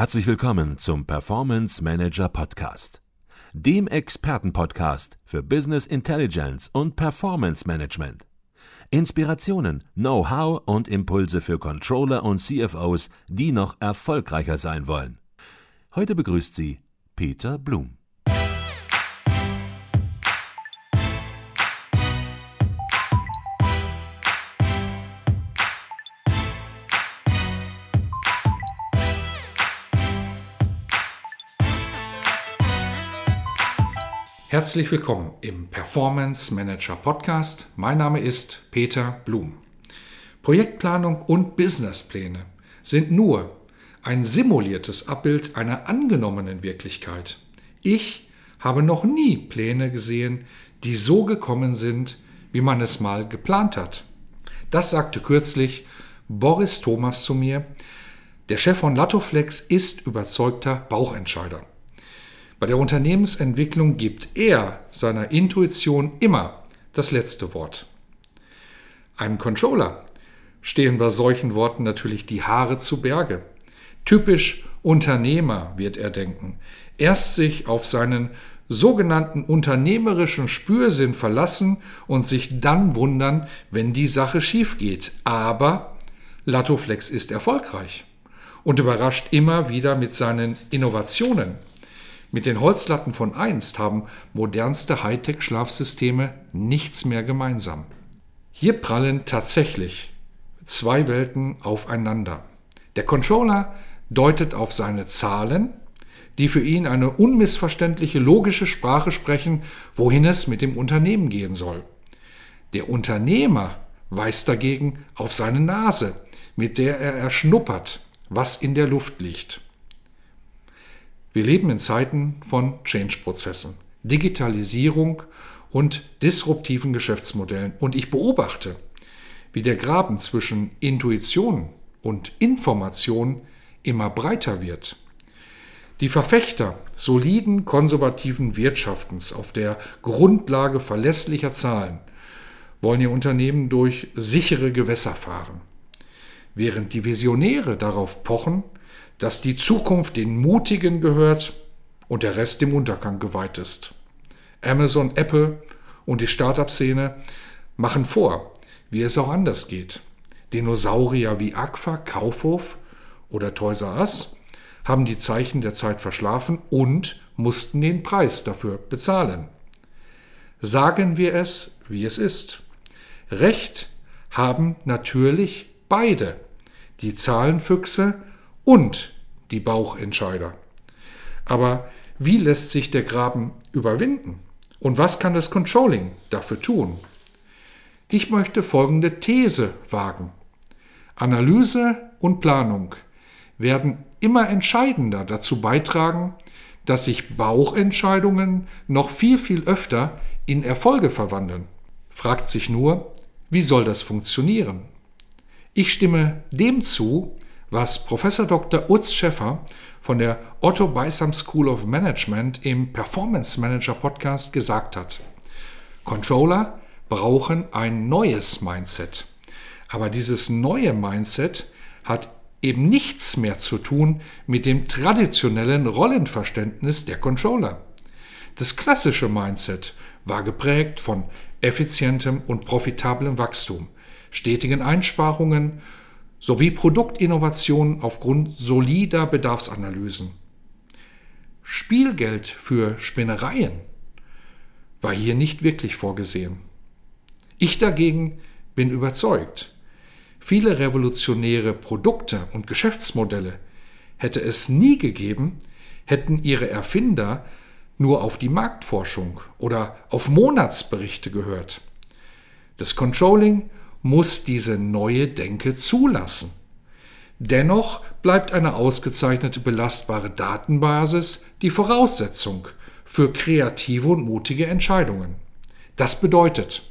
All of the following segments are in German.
Herzlich willkommen zum Performance Manager Podcast, dem Expertenpodcast für Business Intelligence und Performance Management. Inspirationen, Know-how und Impulse für Controller und CFOs, die noch erfolgreicher sein wollen. Heute begrüßt sie Peter Blum. Herzlich willkommen im Performance Manager Podcast. Mein Name ist Peter Blum. Projektplanung und Businesspläne sind nur ein simuliertes Abbild einer angenommenen Wirklichkeit. Ich habe noch nie Pläne gesehen, die so gekommen sind, wie man es mal geplant hat. Das sagte kürzlich Boris Thomas zu mir. Der Chef von Latoflex ist überzeugter Bauchentscheider. Bei der Unternehmensentwicklung gibt er seiner Intuition immer das letzte Wort. Einem Controller stehen bei solchen Worten natürlich die Haare zu Berge. Typisch Unternehmer wird er denken. Erst sich auf seinen sogenannten unternehmerischen Spürsinn verlassen und sich dann wundern, wenn die Sache schief geht. Aber Latoflex ist erfolgreich und überrascht immer wieder mit seinen Innovationen. Mit den Holzlatten von einst haben modernste Hightech-Schlafsysteme nichts mehr gemeinsam. Hier prallen tatsächlich zwei Welten aufeinander. Der Controller deutet auf seine Zahlen, die für ihn eine unmissverständliche logische Sprache sprechen, wohin es mit dem Unternehmen gehen soll. Der Unternehmer weist dagegen auf seine Nase, mit der er erschnuppert, was in der Luft liegt. Wir leben in Zeiten von Change-Prozessen, Digitalisierung und disruptiven Geschäftsmodellen. Und ich beobachte, wie der Graben zwischen Intuition und Information immer breiter wird. Die Verfechter soliden konservativen Wirtschaftens auf der Grundlage verlässlicher Zahlen wollen ihr Unternehmen durch sichere Gewässer fahren, während die Visionäre darauf pochen, dass die Zukunft den Mutigen gehört und der Rest dem Untergang geweiht ist. Amazon, Apple und die Startup-Szene machen vor, wie es auch anders geht. Dinosaurier wie Aqua, Kaufhof oder Toys R Us haben die Zeichen der Zeit verschlafen und mussten den Preis dafür bezahlen. Sagen wir es, wie es ist. Recht haben natürlich beide, die Zahlenfüchse und die Bauchentscheider. Aber wie lässt sich der Graben überwinden? Und was kann das Controlling dafür tun? Ich möchte folgende These wagen. Analyse und Planung werden immer entscheidender dazu beitragen, dass sich Bauchentscheidungen noch viel, viel öfter in Erfolge verwandeln. Fragt sich nur, wie soll das funktionieren? Ich stimme dem zu, was Professor Dr. Utz Schäffer von der Otto Beisam School of Management im Performance Manager Podcast gesagt hat. Controller brauchen ein neues Mindset. Aber dieses neue Mindset hat eben nichts mehr zu tun mit dem traditionellen Rollenverständnis der Controller. Das klassische Mindset war geprägt von effizientem und profitablem Wachstum, stetigen Einsparungen sowie Produktinnovationen aufgrund solider Bedarfsanalysen. Spielgeld für Spinnereien war hier nicht wirklich vorgesehen. Ich dagegen bin überzeugt, viele revolutionäre Produkte und Geschäftsmodelle hätte es nie gegeben, hätten ihre Erfinder nur auf die Marktforschung oder auf Monatsberichte gehört. Das Controlling muss diese neue Denke zulassen. Dennoch bleibt eine ausgezeichnete belastbare Datenbasis die Voraussetzung für kreative und mutige Entscheidungen. Das bedeutet,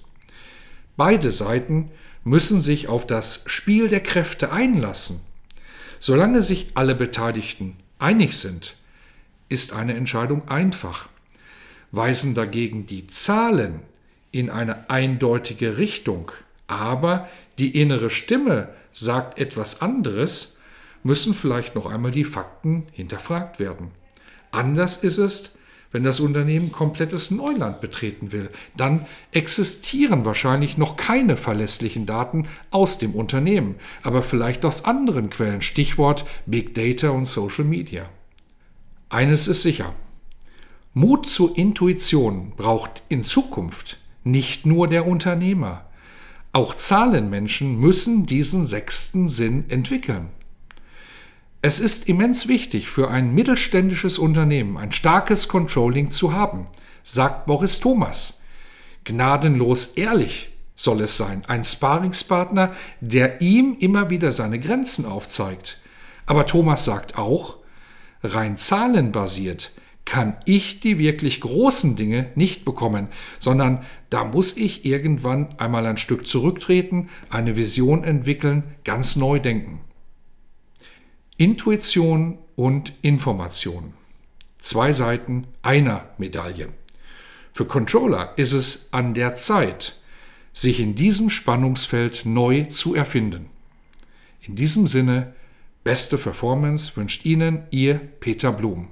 beide Seiten müssen sich auf das Spiel der Kräfte einlassen. Solange sich alle Beteiligten einig sind, ist eine Entscheidung einfach. Weisen dagegen die Zahlen in eine eindeutige Richtung, aber die innere Stimme sagt etwas anderes, müssen vielleicht noch einmal die Fakten hinterfragt werden. Anders ist es, wenn das Unternehmen komplettes Neuland betreten will. Dann existieren wahrscheinlich noch keine verlässlichen Daten aus dem Unternehmen, aber vielleicht aus anderen Quellen, Stichwort Big Data und Social Media. Eines ist sicher. Mut zur Intuition braucht in Zukunft nicht nur der Unternehmer. Auch Zahlenmenschen müssen diesen sechsten Sinn entwickeln. Es ist immens wichtig für ein mittelständisches Unternehmen ein starkes Controlling zu haben, sagt Boris Thomas. Gnadenlos ehrlich soll es sein, ein Sparingspartner, der ihm immer wieder seine Grenzen aufzeigt. Aber Thomas sagt auch, rein zahlenbasiert kann ich die wirklich großen Dinge nicht bekommen, sondern da muss ich irgendwann einmal ein Stück zurücktreten, eine Vision entwickeln, ganz neu denken. Intuition und Information. Zwei Seiten einer Medaille. Für Controller ist es an der Zeit, sich in diesem Spannungsfeld neu zu erfinden. In diesem Sinne, beste Performance wünscht Ihnen Ihr Peter Blum.